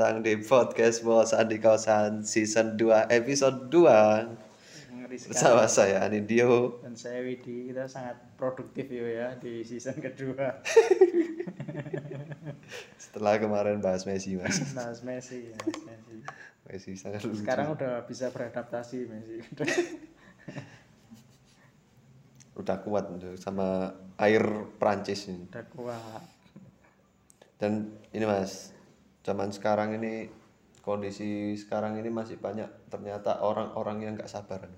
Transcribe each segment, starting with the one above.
datang di podcast Bos Andi Kawasan Season 2 Episode 2 Ngeri sekali. Bersama saya Anidio Dan saya Widi, kita sangat produktif yo ya di season kedua. Setelah kemarin bahas Messi mas Mas Messi, ya, Messi. Messi sangat lucu Sekarang udah bisa beradaptasi Messi. Udah kuat sama air Prancis ini udah kuat. Dan ini mas Zaman sekarang ini Kondisi sekarang ini masih banyak Ternyata orang-orang yang gak sabaran.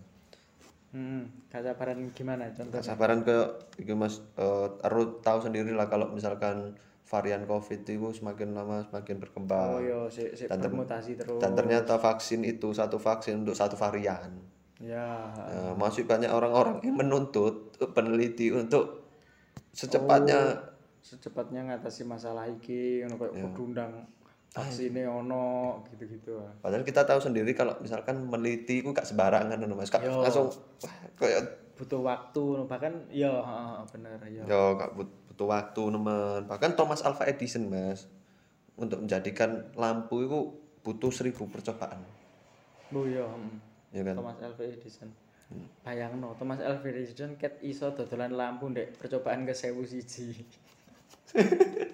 Hmm, gak sabaran gimana contoh? Gak sabaran ke itu mas eh Arul tahu sendiri lah kalau misalkan varian covid itu semakin lama semakin berkembang. Oh yo, si, si Dan ter- bermutasi terus. dan ternyata vaksin itu satu vaksin untuk satu varian. Ya, Nah, masih banyak orang-orang yang menuntut peneliti untuk secepatnya secepatnya ngatasi masalah iki ngono kayak undang vaksinnya ono gitu-gitu. ah. padahal kita tahu sendiri kalau misalkan meneliti itu gak sembarangan ngono, mas Yo. langsung wah, kayak Butuh waktu bahkan ya heeh, bener ya. yo gak but- butuh waktu teman bahkan Thomas Alva Edison mas untuk menjadikan lampu itu butuh seribu percobaan Bu hmm. ya kan Thomas Alva Edison. Bayangno, Thomas Alva Edison ket iso dodolan lampu ndek percobaan ke sewu siji.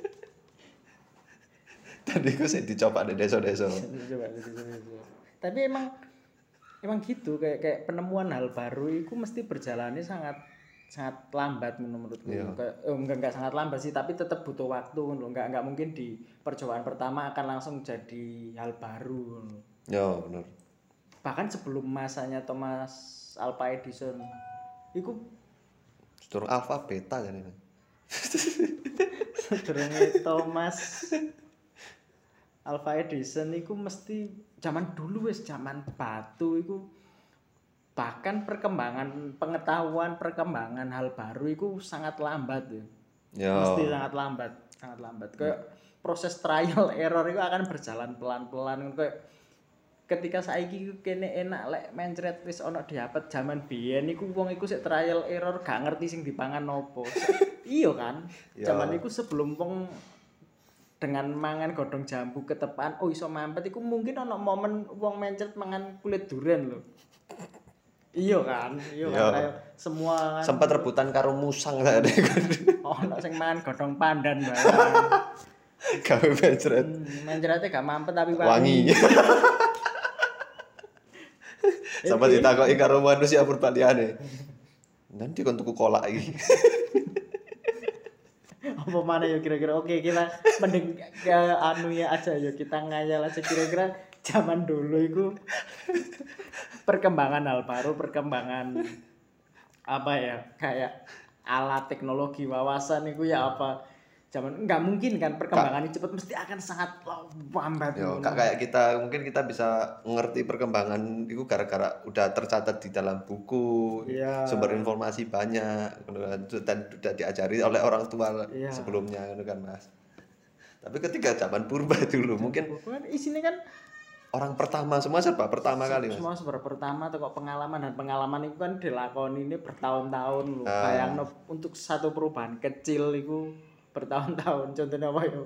tadi gue sih dicoba di desa-desa coba, coba. Tapi emang emang gitu kayak kayak penemuan hal baru itu mesti berjalannya sangat sangat lambat menurutku. Iya. Kayak eh, enggak enggak sangat lambat sih, tapi tetap butuh waktu loh. Enggak enggak mungkin di percobaan pertama akan langsung jadi hal baru. ya benar Bahkan sebelum masanya Thomas Alva Edison itu Setur alfa beta kan Thomas Alva Edison iku mesti zaman dulu wis zaman batu iku bahkan perkembangan pengetahuan perkembangan hal baru iku sangat lambat ya. ya Mesti sangat lambat, sangat lambat. Kayak proses trial error itu akan berjalan pelan-pelan kayak ketika saiki kene enak lek mencret wis ana diapet zaman biyen iku wong iku sik trial error gak ngerti sing dipangan opo. iya kan? Ya. Zaman iku sebelum wong dengan mangan godhong jambu ketepaan oh iso mampet iku mungkin ana momen wong mencret mangan kulit duren lho. Iya kan? Iya kan Iya. semua kan sempat rebutan karo musang tadi ono sing mangan godhong pandan bae. gawe mencret Hmm, mencretnya gak mampet tapi wangi wangi. sampai ditakoki karo manusia purbaliane nanti kon tuku kolak iki Apa mana ya kira-kira? Oke, kita mending ke anu ya aja ya kita ngayal aja kira-kira zaman dulu itu perkembangan hal baru, perkembangan apa ya? Kayak alat teknologi wawasan itu ya apa? Zaman nggak mungkin kan perkembangannya cepat mesti akan sangat lambat. Yo, kak kayak kita mungkin kita bisa ngerti perkembangan itu gara-gara udah tercatat di dalam buku Iya. sumber informasi banyak gitu kan. dan sudah diajari oleh orang tua Iya. sebelumnya gitu kan mas tapi ketika zaman purba dulu mungkin Kan isinya kan orang pertama semua serba pertama kali mas semua sebar pertama atau kok pengalaman dan pengalaman itu kan dilakoni ini bertahun-tahun loh. Bayangno untuk satu perubahan kecil itu bertahun-tahun. Contohnya apa ya?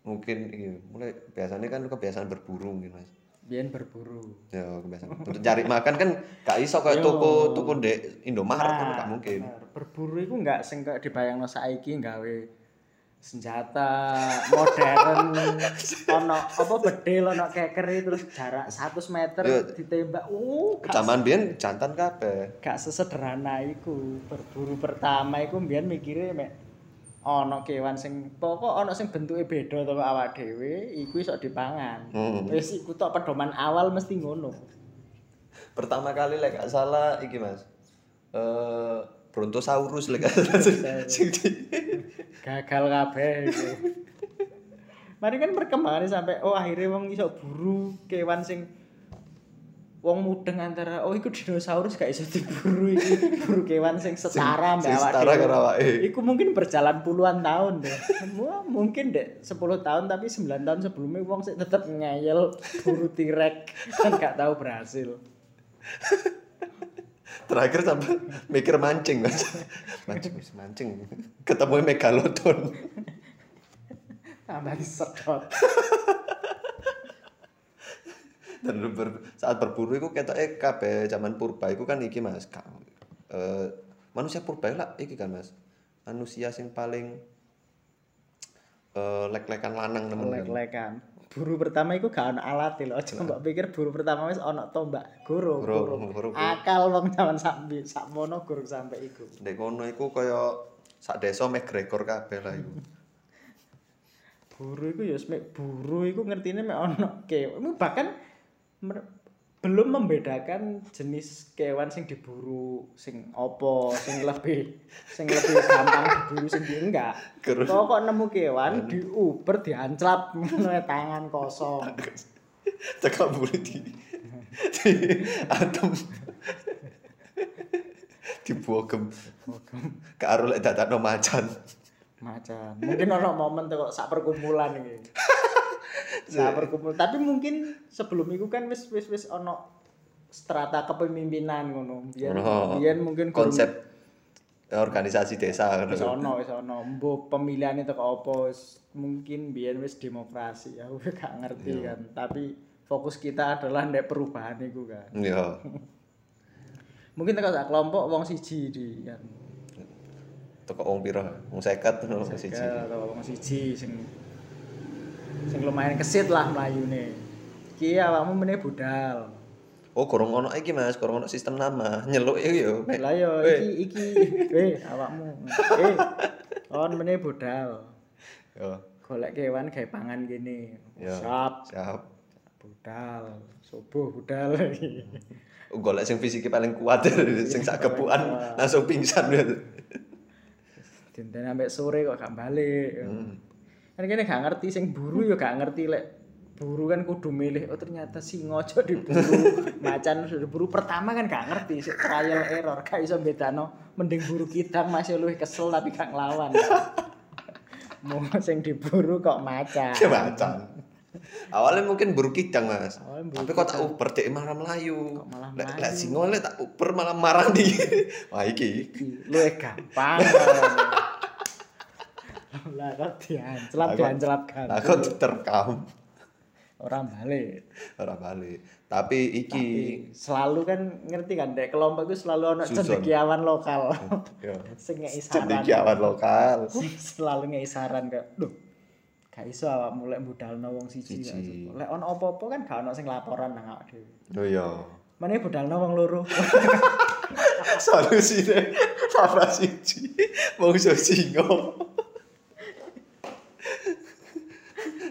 mungkin ini, mulai biasanya kan kebiasaan berburu mungkin mas Biar berburu. ya kebiasaan untuk cari makan kan gak iso kayak toko toko dek Indomaret kan gak mungkin bener. Berburu itu nggak sing kayak dibayangno saiki gawe senjata modern ono apa bedil ono keker terus jarak 100 meter Yo. ditembak uh zaman biyen jantan kabeh gak sesederhana iku berburu pertama iku mbiyen mikire mek ana kewan sing pokok ana sing bentuke beda to awak dhewe iku iso dipangan. Hmm. wis iku tok pedoman awal mesti ngono. Pertama kali lek gak salah iki mas. Eh Brontosaurus lek sing- gagal kabeh mari kan perkembangannya sampai oh akhirnya wong iso buru kewan sing wong mudeng antara oh iku dinosaurus gak iso diburu iki. Buru kewan sing setara mbak awak setara karo awake. Iku mungkin berjalan puluhan tahun deh. Wah, mungkin deh 10 tahun tapi 9 tahun sebelumnya wong sih tetap ngeyel buru tirek kan gak tahu berhasil. terakhir sampai mikir mancing mas. Mancing wis mancing. Ketemu megalodon. Tambah disedot dan ber- saat berburu itu ketoke kabeh zaman purba iku kan iki Mas. Ka- eh, manusia purba lah iki kan Mas. Manusia sing paling eh lek-lekan lanang nemen kan. lek-lekan buru pertama iku gak ono alat lho aja mbok pikir buru pertama wis ono tombak guru Guru, guru guru. akal wong zaman sampe sakmono guru sampe iku Ndek kono iku kaya sak desa McGregor kabeh lah iku. buru iku ya mek buru iku ngertine mek ono kewan bahkan belum membedakan jenis kewan sing diburu sing opo sing lebih sing lebih gampang diburu sing di enggak. Guru. kok nemu kewan diuber dianclap ngono tangan kosong. Teka buru di, di atom dibogem karo lek dadakno macan. macan. Mungkin ono momen tuh kok sak perkumpulan iki sak perkumpulan tapi mungkin sebelum itu kan wis wis wis ono strata kepemimpinan ngono biyen Ono. biyen mungkin guru- konsep organisasi desa wis ngono. ono wis ono mbok pemilihan itu apa wis mungkin biyen wis demokrasi aku gak ngerti kan tapi fokus kita adalah ndek perubahan itu kan Iya. mungkin tekan sak kelompok wong siji di kan Teko wong pira? Wong 50 ngono wong siji. Atau wong siji sing sing lumayan kesit lah mlayune. Ki awakmu meneh budal. Oh, gorong ono iki Mas, gorong ono sistem nama. Nyeluk iku yo. Mek. Lah yo iki iki eh awakmu. Eh on meneh budal. Yo, Golek kewan gawe pangan kene. Ya. Siap siap. budal. Subuh budal. Golek sing fisiknya paling kuat sing sak kebukan langsung pingsan. Dinten sampe sore kok gak balik. Hmm. Kan kene gak ngerti sing buru yo gak ngerti lek buru kan kudu milih oh ternyata singa aja diburu macan sudah diburu pertama kan gak ngerti sik trial error gak iso bedano mending buru kidang masih luwih kesel tapi gak nglawan mau sing diburu kok macan Ya macan. Awalnya mungkin buru kidang mas, buru tapi kok tak uber dek malah melayu. Lek melayu? lek tak uber malah marah di. Wah iki. luwih gampang lah kok dianclap Lah, kok- terekam orang balik ora balik. Tapi iki selalu kan ngerti kan dek kelompok itu selalu ono cendekiawan lokal yo sing saran cendekiawan lokal. selalu ngei saran kayak lho gak iso awak mulai budalno wong siji Siji. iso. lek ono apa-apa kan gak ono sing laporan nang awak dhewe Oh iya. Mane budalno wong loro Solusine ora siji. Wong iso singo.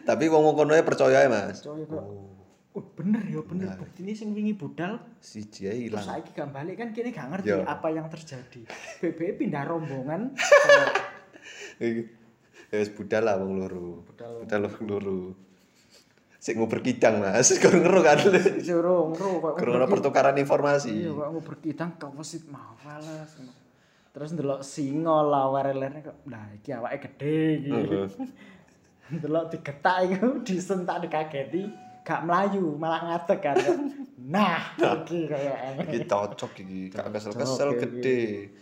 Tapi wong kono e percaya ya, Mas. Percaya kok. oh bener ya bener bukti ini sing wingi budal Siji ae terus ilang. saiki gak balik kan kini gak ngerti Yo. apa yang terjadi BBM pindah rombongan. Ya wis budal lah wong loro. Budal. Budal wong loro. Sik nguber kidang, Mas. Kok ngeru kan. suruh ngru kok Kurang pertukaran informasi. iya kok nguber kidang kewesit mau males terus ndelok singa lawer-lerne kok nah iki awake gede iki. Delok digetak iku disentak dikageti, gak melayu, malah ngadeg kan. Nah, iki kaya Iki cocok iki. Gak kesel-kesel gede.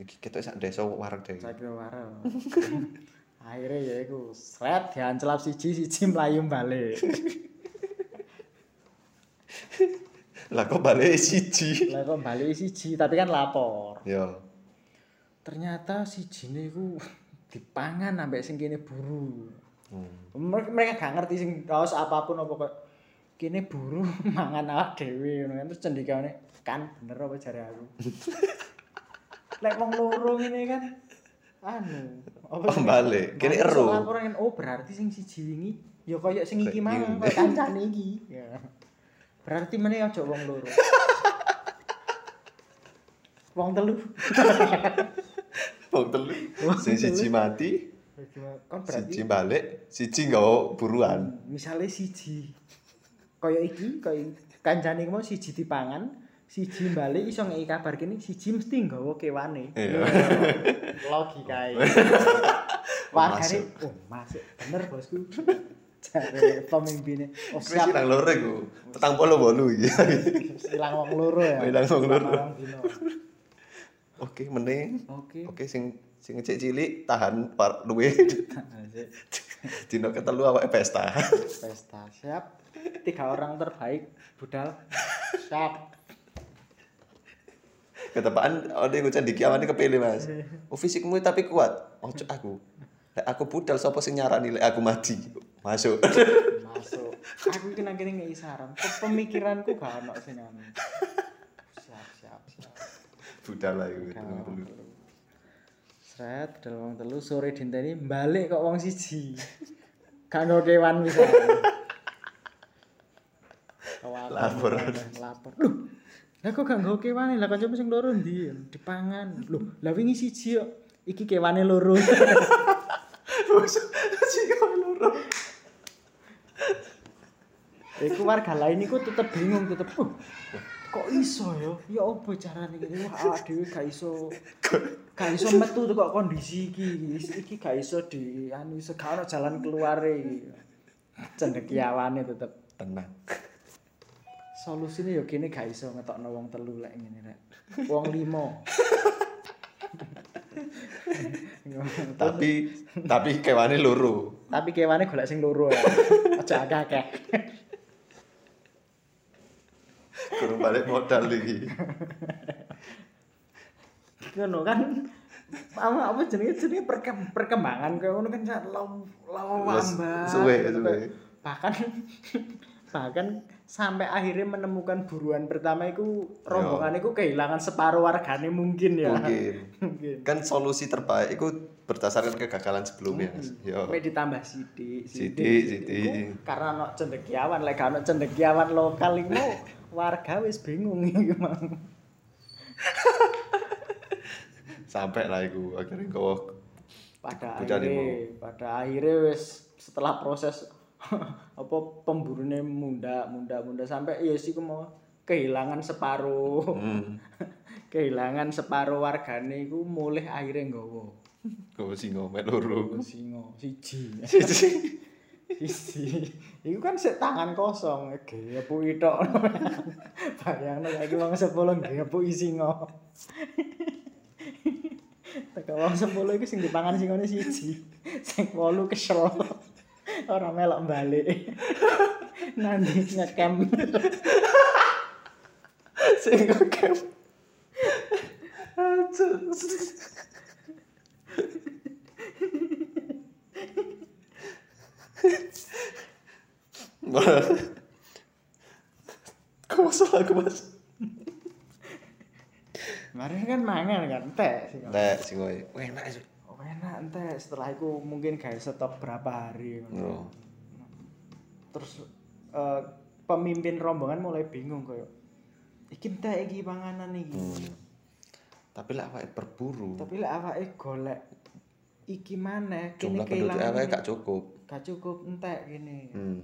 Iki kita sak desa wareg deh. Saiki warel. Akhirnya ya iku sret dianclap siji siji melayu balik. Lah kok balik siji. Lah kok balik siji tapi kan lapor. Ya. Ternyata sijine iku dipangan ambek sing kene buru. Hmm. Mer- Mereka gak ngerti sing kaos apapun apa kok kene buru mangan awak dhewe ngono kan terus cendikane kan bener apa jare aku. Lek wong loro ngene kan anu apa Oh, sih? balik. Kene ero. kan, oh berarti sing siji wingi ya kaya sing iki mang kaya kancane iki. Ya. Berarti meneh aja wong loro. Wong telu. Wong telu. Sing siji mati, Kan berarti siji balik, siji nggawa buruan. misalnya siji. Kaya iki kaya kancane mau siji dipangan siji balik iso ngeki kabar kene siji mesti nggawa kewane. Logikae wargane oh masuk. Bener bosku. Jare pemimpinnya. Oh siap. ilang loro iku. Petang polo bolu iki. ilang wong loro ya? Ilang wong loro. Selama rong dino. Oke, meneh. oke Oke sing Sing cek cilik tahan par luwe. Dino ketelu awake pesta. pesta siap tiga orang terbaik budal siap Ketepaan ada yang ngucap diki awalnya kepilih mas. Oh fisikmu tapi kuat. Ojo aku. Lek aku budal sapa sing nyarani lek aku mati. Masuk. masuk aku nang kene ngei saran Pe- pemikiranku gak ono sing siap budal lah. Gak ono. Sret, budal wong telu sore dinteni balik kok wong siji. Gak nggo kewan misalnya. Kewan, Lapor. Lapor. Loh, lah kok gak nggo kewan? Lah kancamu sing loro ndi? Dipangan. Loh, lah wingi siji kok. Iki kewane loro. Sing loro. Iku warga lain iku tetep bingung, tetep "Uh, kok iso ya? Ya apa carane iki? Wah, awak dhewe gak iso gak iso metu kok kondisi iki. Iki gak iso di anu ono jalan keluare iki. Cendekiawane tetep Tenang. solusine ya kene gak iso ngetokno wong telu lek ngene rek. Wong limo. Tapi tapi kewane loro. Tapi kewane golek sing loro ya. Aja akeh-akeh. Balik modal iki. ngono kan apa apa jenenge jenenge perkem- perkembangan kayak ngono kan sak law law Wes, wambah suwe, suwe. bahkan bahkan sampai akhirnya menemukan buruan pertama itu rombongan itu kehilangan separuh warganya mungkin ya Mungkin. mungkin Kan solusi terbaik itu berdasarkan kegagalan sebelumnya. Mas. Yo. Ditambah sidik Sidik, sidik. Karena no cendekiawan lek gak ono cendekiawan lokal iku warga wis bingung iki mang. Sampai lah iku akhirnya kau pada akhirnya pada akhirnya wis setelah proses apa pemburunya munda munda munda sampai ya sih mau kehilangan separuh. Hmm. kehilangan separuh wargane iku mulih akhirnya nggawa. Kau singo met loro. singo siji. Siji iku kan sik tangan kosong gepu tok bayangno iki wong 10 gepu singo Teka wong 10 iku sing dipangan singone siji sing 8 kesel. Ora melok balik. Nanti ngekem. Sing kem. Kau masalah aku mas? kemarin kan mangan kan entek singo Nek singo enak sih. oh enak entek setelah itu mungkin guys stop berapa hari Oh. terus eh, pemimpin rombongan mulai bingung koyo iki entek iki panganan iki Hmm. Tapi lah awake berburu. tapi lek awake golek iki kene Jumlah penduduk awake ini. gak cukup. Gak cukup entek gini. Hmm.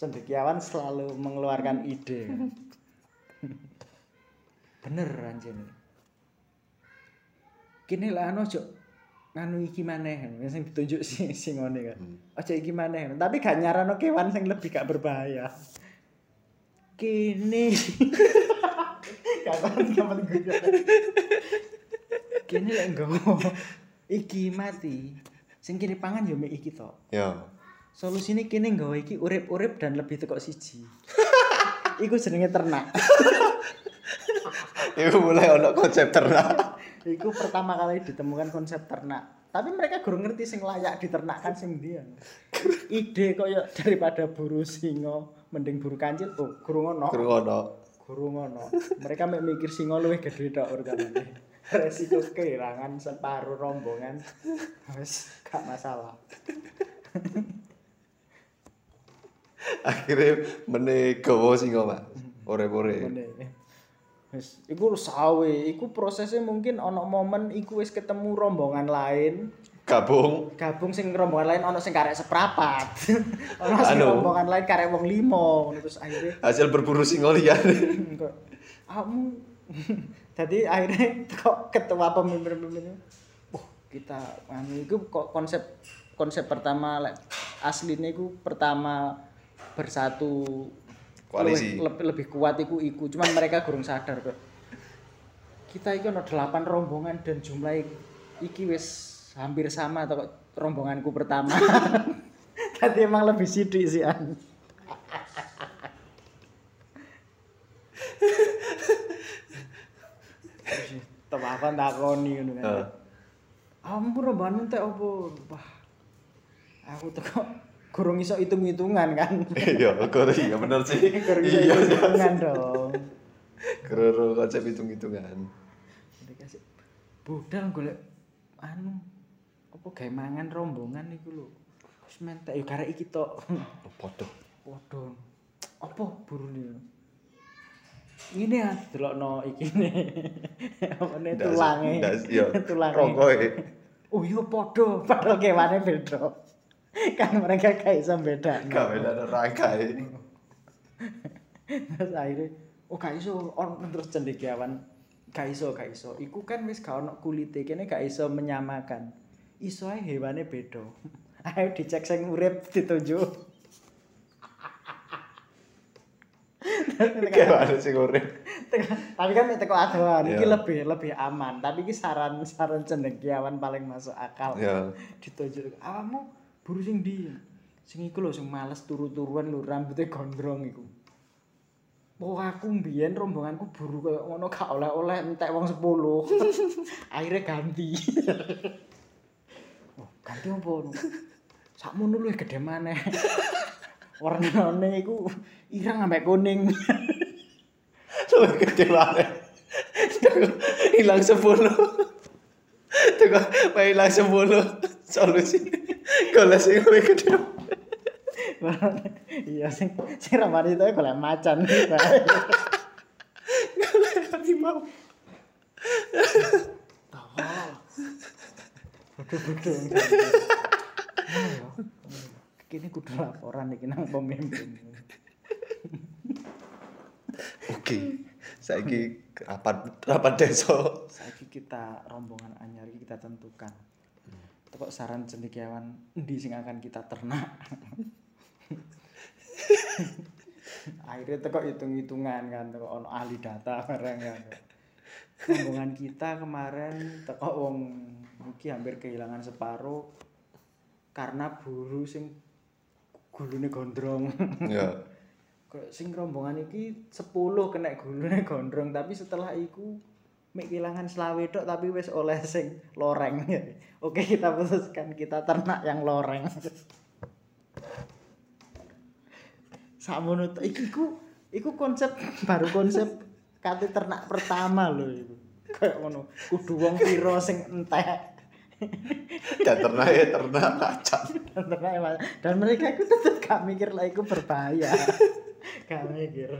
cendekiawan selalu mengeluarkan ide. Bener anjir kini lah anu ojo nganu iki maneh. Sing ditunjuk si singone kan. Hmm. ojo iki maneh. Tapi gak nyarano kewan sing lebih gak berbahaya. Kini. Kapan kapan gue kini lek nggawa iki mati sing kini pangan yo mek iki tok Ya. solusine kene nggawa iki urip-urip dan lebih teko siji. Iku jenenge ternak. Iku mulai ono konsep ternak. iku pertama kali ditemukan konsep ternak. Tapi mereka guru ngerti sing layak diternakkan sing dia ide koyo daripada buru singo mending buru kancil. Oh guru ngono. Kurang ono. guru ngono. Mereka mikir singo luwih gede tok urutane resiko kehilangan separuh rombongan wis gak masalah Akhirnya mene gawa singo, Pak. Ore-ore. Wis, iku sawe, iku prosesnya mungkin ono momen iku wis ketemu rombongan lain, Gabung. gabung sing rombongan lain ono sing karek seprapat. ono sing Anu. rombongan lain karek wong limo, terus akhirnya Hasil berburu singo liar. kok kamu jadi akhirnya kok ketua pemimpin-pemimpin wah kita anu iku kok konsep konsep pertama lek asline iku pertama bersatu Koalisi. lebih, lebih kuat iku iku cuman mereka kurang sadar kok kita iki ono 8 rombongan dan jumlah iki wis hampir sama atau rombonganku pertama. Tadi emang lebih sidik sih an. Tepakan takoni ngono kan. Heeh. Ampun rombongan entek opo? Wah. Aku teko gurung iso hitung-hitungan kan. Iya, kok iya bener sih. Gurung iso hitung-hitungan dong. Kero konsep hitung-hitungan. Dikasih budal golek anu apa gawe mangan rombongan iku lho. Wis mentek yo karek iki tok. Podo. Waduh. Apa burune? Ngene ya delokno iki ne. Apane Ndas- tulange. ndas. Tulange. Rokoke. Oh iya padha, padahal kewane beda. kan mereka gak iso beda. Gak beda rangkai. Terus akhirnya, oh gak iso, on, terus cendekiawan, gak iso, gak iso. Iku kan wis gak ono kulite, kene gak iso menyamakan. Iso ae hewane beda. Ayo dicek sing urip ditunjuk. Kayak ada sing urip. tapi kan teko adoan iki Iya. lebih lebih aman. Tapi iki saran saran cendekiawan paling masuk akal. Ya. Ditunjuk. Awakmu buru sing ndi? Sing iku lho sing males turu-turuan lho rambutnya gondrong iku. Oh aku mbiyen rombonganku buru kaya ngono gak oleh-oleh entek wong 10. Akhirnya ganti. oh, ganti nu? Sakmono luwih gede maneh. Warnane iku ireng sampe kuning. Luwih gede banget. Hilang 10. Teko main hilang 10. Solusi. Golek sing luwih gede. iya sing sing rambane itu golek macan. Harimau. Tawal. Bodoh-bodoh. Kini kudu laporan iki nang pemimpin. Oke. Saiki rapat rapat desa. Saiki kita rombongan anyar kita tentukan. Teko saran cendekiawan endi sing akan kita ternak. Akhirnya teko hitung-hitungan kan, teko ono ahli data bareng kan. Rombongan kita kemarin teko wong iki hampir kehilangan separuh karena buru sing gulune gondrong. Ya. Kok sing rombongan iki 10 kena gulune gondrong tapi setelah iku mek kehilangan selawe tok tapi wis oleh sing loreng. Oke, kita putuskan kita ternak yang loreng. Sakmono tok iki ku iku konsep baru konsep kate ternak pertama lho iku. Kayak ngono, kudu wong pira sing entek. Dan ternak ya ternak macan. dan ternak emang- dan mereka itu tetap gak mikir lah itu berbahaya. Gak mikir.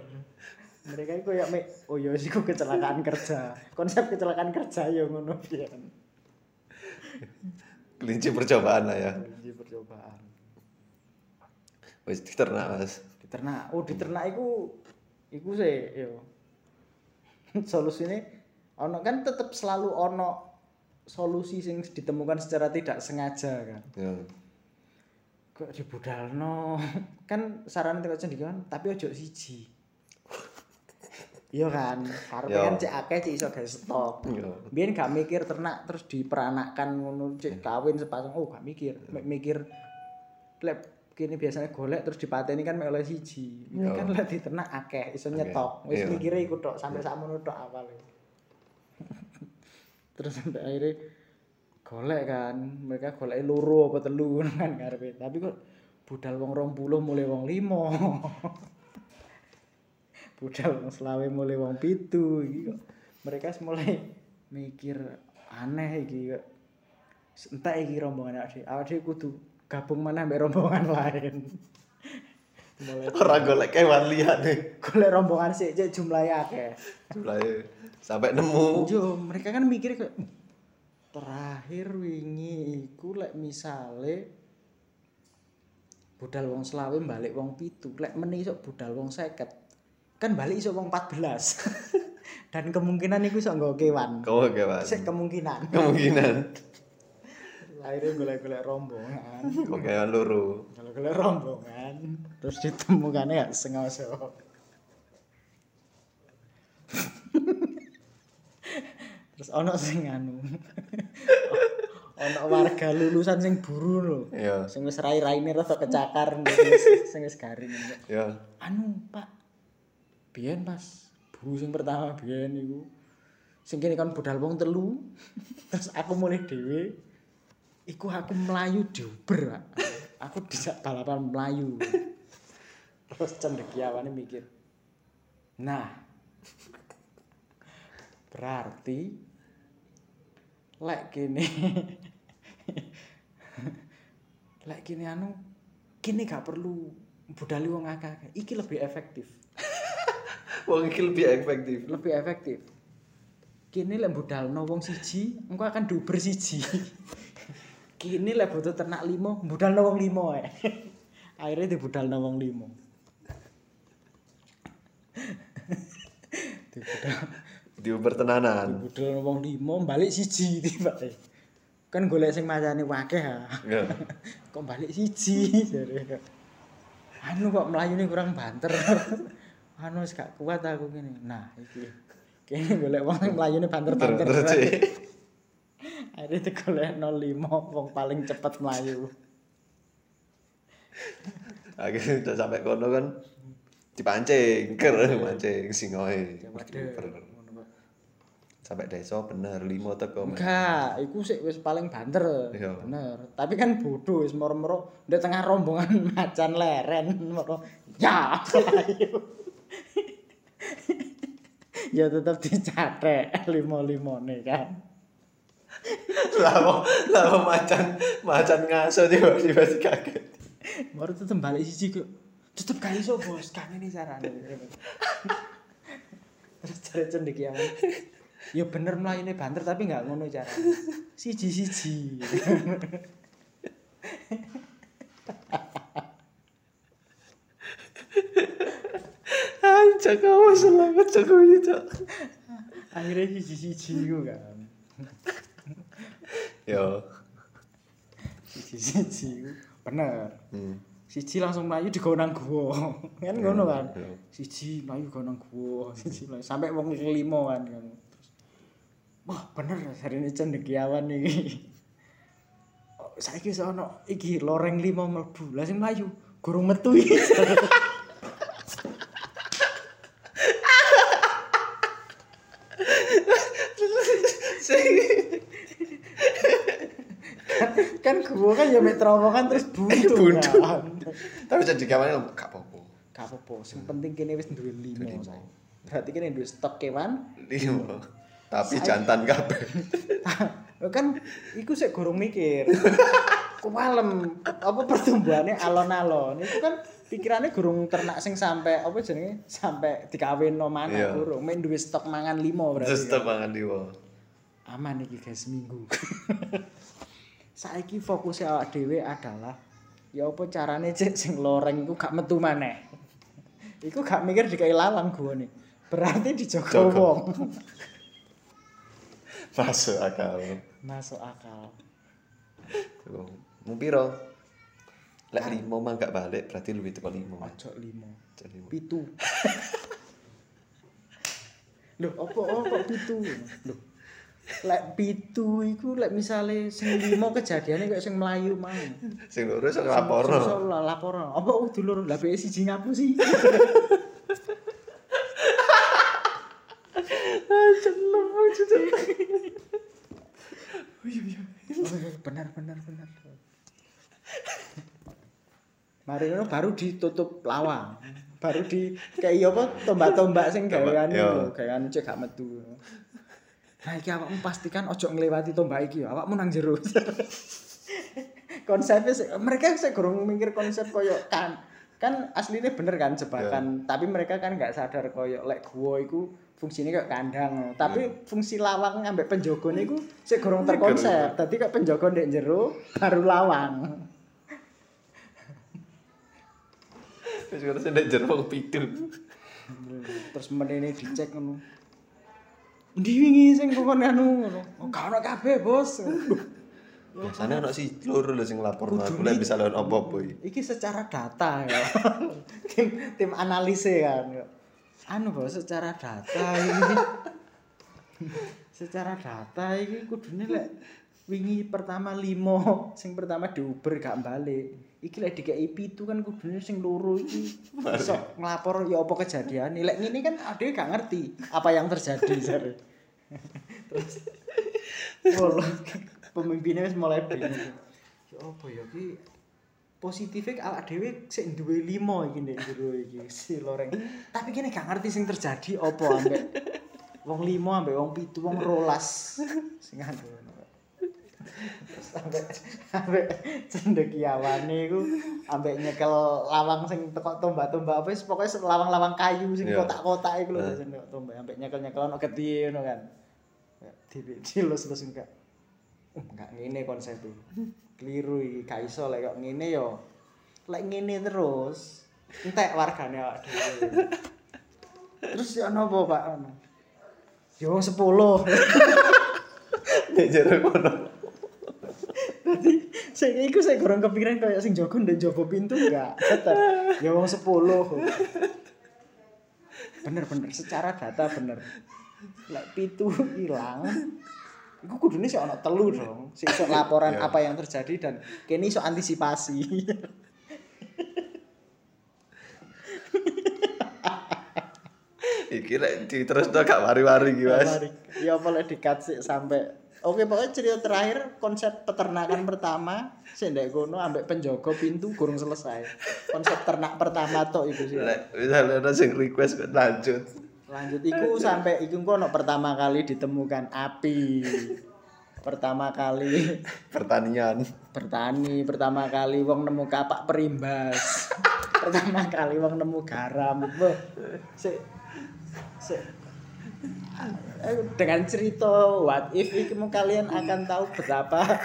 Mereka itu kayak mik oh iya sih ku kecelakaan kerja. Konsep kecelakaan kerja ya ngono pian. Kelinci percobaan lah ya. Ini percobaan. Wis diternak Mas. di ternak oh di ternak itu itu sih yo. Solusinya ono kan tetap selalu ono solusi yang ditemukan secara tidak sengaja kan? Ya. kok dibudalno kan saran teko cendikan tapi ojo siji. Iya kan? Karepe Yo. kan cek akeh cek iso gawe stok. Ya. biyen gak mikir ternak terus diperanakkan ngono cek kawin sepasang oh gak mikir. Mek mikir lek kini biasanya golek terus dipateni kan mek oleh siji. Ini kan lek diternak akeh iso nyetok. Wis Iya. mikire iku tok sampai sakmono tok awale terus sampai akhirnya golek kan mereka golek loro apa telu kan karepe. Tapi kok budal wong 20 mulai wong 5 budal wong selawe mulai wong pitu kok. Mereka mulai mikir aneh iki kok. Entek iki rombongan awake dhewe. Kudu gabung mana mbek rombongan lain Orang golek kewan lihat nih. golek rombongan sih cek jumlahnya akeh Jumlahnya sampai nemu. Yo, mereka kan mikir kayak "Hmm, terakhir wingi iku lek misale budal wong selawe balik wong pitu, lek meneh iso budal wong 50. Kan balik iso wong 14. Dan kemungkinan iku iso nggawa kewan. Kamu kewan. Sik kemungkinan. Kemungkinan. Akhirnya golek-golek rombongan. Kewan loro. Golek-golek rombongan. Terus ditemukannya ya sengaja. Terus ono sing anu. ono warga lulusan sing buru lho. Iya. Sing wis rai-raine rada kecakar sing wis garing. Ya. Anu, Pak. Biyen pas buru sing pertama biyen iku sing kene kan budal wong telu. Terus aku mulai dhewe iku aku melayu di Uber, Pak. Aku dijak balapan melayu. Terus cendekiawane mikir. Nah, berarti lek kene lek kene anu kene gak perlu budali wong akeh iki lebih efektif Wong iki lebih efektif. lebih efektif kini lek budalno wong siji engko akan diuber siji kini lek butuh ternak limo budalno wong limo ae akhirnya dibudalno wong limo. Dibudal. Diuber tenanan. dibudalno wong limo balik siji tiba kan golek sing macane wakeh ha. Ya. kok balik siji jare. Anu kok melayune kurang banter. Anu wis gak kuat aku gini nah iki. Kene golek wong sing melayune banter-banter. Akhirnya digolek 05 wong paling cepet melayu Akhirnya udah sampai kono kan dipancing, ker mancing singoe. Sampai desa bener limo teko. Enggak iku sik wis paling banter Iya. bener tapi kan bodoh wis moro-moro di tengah rombongan macan leren moro ya ya tetap dicatek limo-limo nih kan Lama lama macan macan ngaso tiba-tiba kaget. baru tetep balik siji kok. Tetep gak iso bos. Kan ini carane. Terus cari cendekiawan ya. Bener melayune banter tapi nggak ngono cara siji siji Anjak kamu selamat cok. akhirnya siji siji ku kan Yo. siji siji. Bener. Hmm. siji langsung melayu di nang gua kan ngono kan? siji melayu go nang gua siji melayu sampai wong kelima kan kan. Terus wah bener. Hari ini cendekiawan iki saiki wis ono iki loreng lima mlebu. Lah sing melayu gurung metu iki kan gua kan ya mek terowongan terus buntu Buntu. kan Tapi jadi kawan gak apa-apa. gak apa-apa sing penting kene wis duwe lima lima. berarti kene duwe stok kewan Limo. Tapi Saya- jantan kabeh. kan iku sik gorong mikir kuwalem apa pertumbuhannya alon-alon itu kan pikirannya gurung ternak sing sampai apa jenenge sampai dikawin no mana Iya. gurung main duwe stok mangan limo berarti kan. mangan diwo. aman iki guys seminggu saiki fokusnya awak dhewe adalah ya apa carane cek sing loreng iku gak metu maneh iku gak mikir dikai lawang gua nih berarti dijogo Jogo. wong Masuk akal. masuk akal. Mau piro? Lek limo mah gak balik berarti lebih teko limo. ojo limo pitu Loh, apa oh, kok pitu? Loh. Lek pitu iku lek misale sing limo kejadiane kok sing melayu mang. Sing loro iso Sing nglaporno. laporno. Apa kudu loro? Lah BE siji ngapu sih. Oh, iya, benar benar benar. Mari ngono baru ditutup lawang. Baru di kayak apa tombak-tombak sing gawean lho, gawean cek gak metu. Iki awakmu pastikan ojo nglewati tombak iki, awakmu nang jero. Konsepnya sih- mereka sih kurang mikir konsep koyo kan. Kan aslinya bener kan jebakan tapi mereka kan nggak sadar koyo lek gua iku fungsinya kayak kandang. Tapi fungsi lawang ngambek penjogone iku sik gorong terkonsep. tadi kayak penjogo ndek jero baru lawang. Wis ngono sing ndek jero pitu. terus menene dicek ngono Ndi wingi sing kokon anu ngono. Oh, gak ono kabeh, Bos. Biasane ono si loro lho sing laporno aku Kudune- lek bisa lawan apa-apa iki. Iki secara data ya. tim tim analise kan. Anu bos secara data ini. secara data iki kudune lek wingi pertama limo sing pertama diuber gak balik iki lek dikei pitu kan kudune sing loro iki iso nglapor ya apa kejadian lek ngene kan ade gak ngerti apa yang terjadi jare terus Wolo, pemimpinnya wis mulai bingung. Ya apa ya ki positifnya awak dhewe sik duwe 5 iki nek jero iki si loreng. Tapi kene gak ngerti sing terjadi apa ambek wong 5 ambek wong 7 wong 12 sing anu. Terus ambek ambek cendekiawane iku ambek nyekel lawang sing teko tombak-tombak apa wis pokoke lawang-lawang kayu sing Iya. kotak-kotak iku lho sing tombak ambek nyekel-nyekel ono gede ngono kan. di dilus-lus enggak. Uh, enggak ngene konsepnya. Keliru iki, gak iso lek kok ngene yo. Lek ngene terus entek wargane awak dhewe. Terus ya ono apa, Pak? Yo 10. Nek jare ngono. Dadi sing iku sing gorong kepikiran kaya sing jago ndek jopo pintu enggak. Tetep ya wong 10. Bener bener secara data bener. Lek pitu ilang Iku kudune sik ana telu dong. Sik laporan Iya. apa yang terjadi dan kene iso antisipasi. Iki lek diterusno gak wari-wari iki, Mas. Ya apa lek di-cut sik sampai Oke, pokoknya cerita terakhir konsep peternakan pertama sing ndek kono ambek penjaga pintu kurang selesai. Konsep ternak pertama tok iku sih. Misalnya ada sing request lanjut. Lanjut iku sampai iku kono pertama kali ditemukan api. Pertama kali Pertanian. bertani, pertama kali wong nemu kapak perimbas. pertama kali wong nemu garam. Sik sik dengan cerita what if iku kalian akan tahu betapa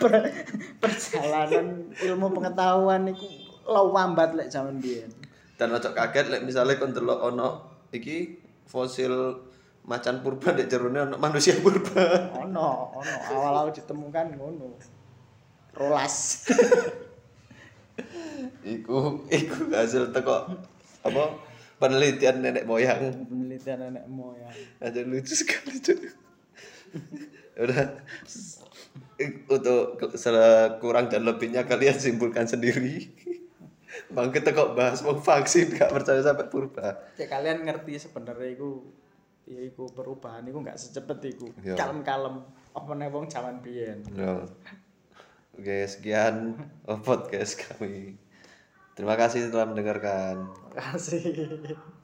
per- perjalanan ilmu pengetahuan iku lawambat lek zaman biyen. Dan ojo kaget lek misalnya kon delok ono iki fosil macan purba dek jerone ono manusia purba. Ono, ono awal-awal ditemukan ngono. Rolas. iku iku hasil teko apa penelitian nenek moyang. Penelitian nenek moyang. Ada lucu sekali cuy. Udah untuk kurang dan lebihnya kalian simpulkan sendiri. Bang kita kok bahas mau vaksin gak percaya sampai purba. Cek kalian ngerti sebenarnya iku ya iku perubahan iku nggak secepet iku. Iya. Kalem-kalem apa nih wong zaman biyen. No. Oke, sekian podcast kami. Terima kasih telah mendengarkan. Kasih.